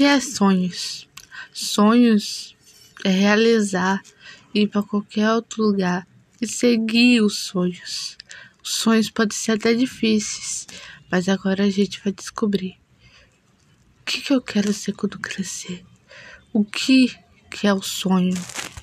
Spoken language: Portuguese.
que é sonhos? Sonhos é realizar, ir para qualquer outro lugar e seguir os sonhos. Os sonhos podem ser até difíceis, mas agora a gente vai descobrir. O que, que eu quero ser quando crescer? O que, que é o sonho?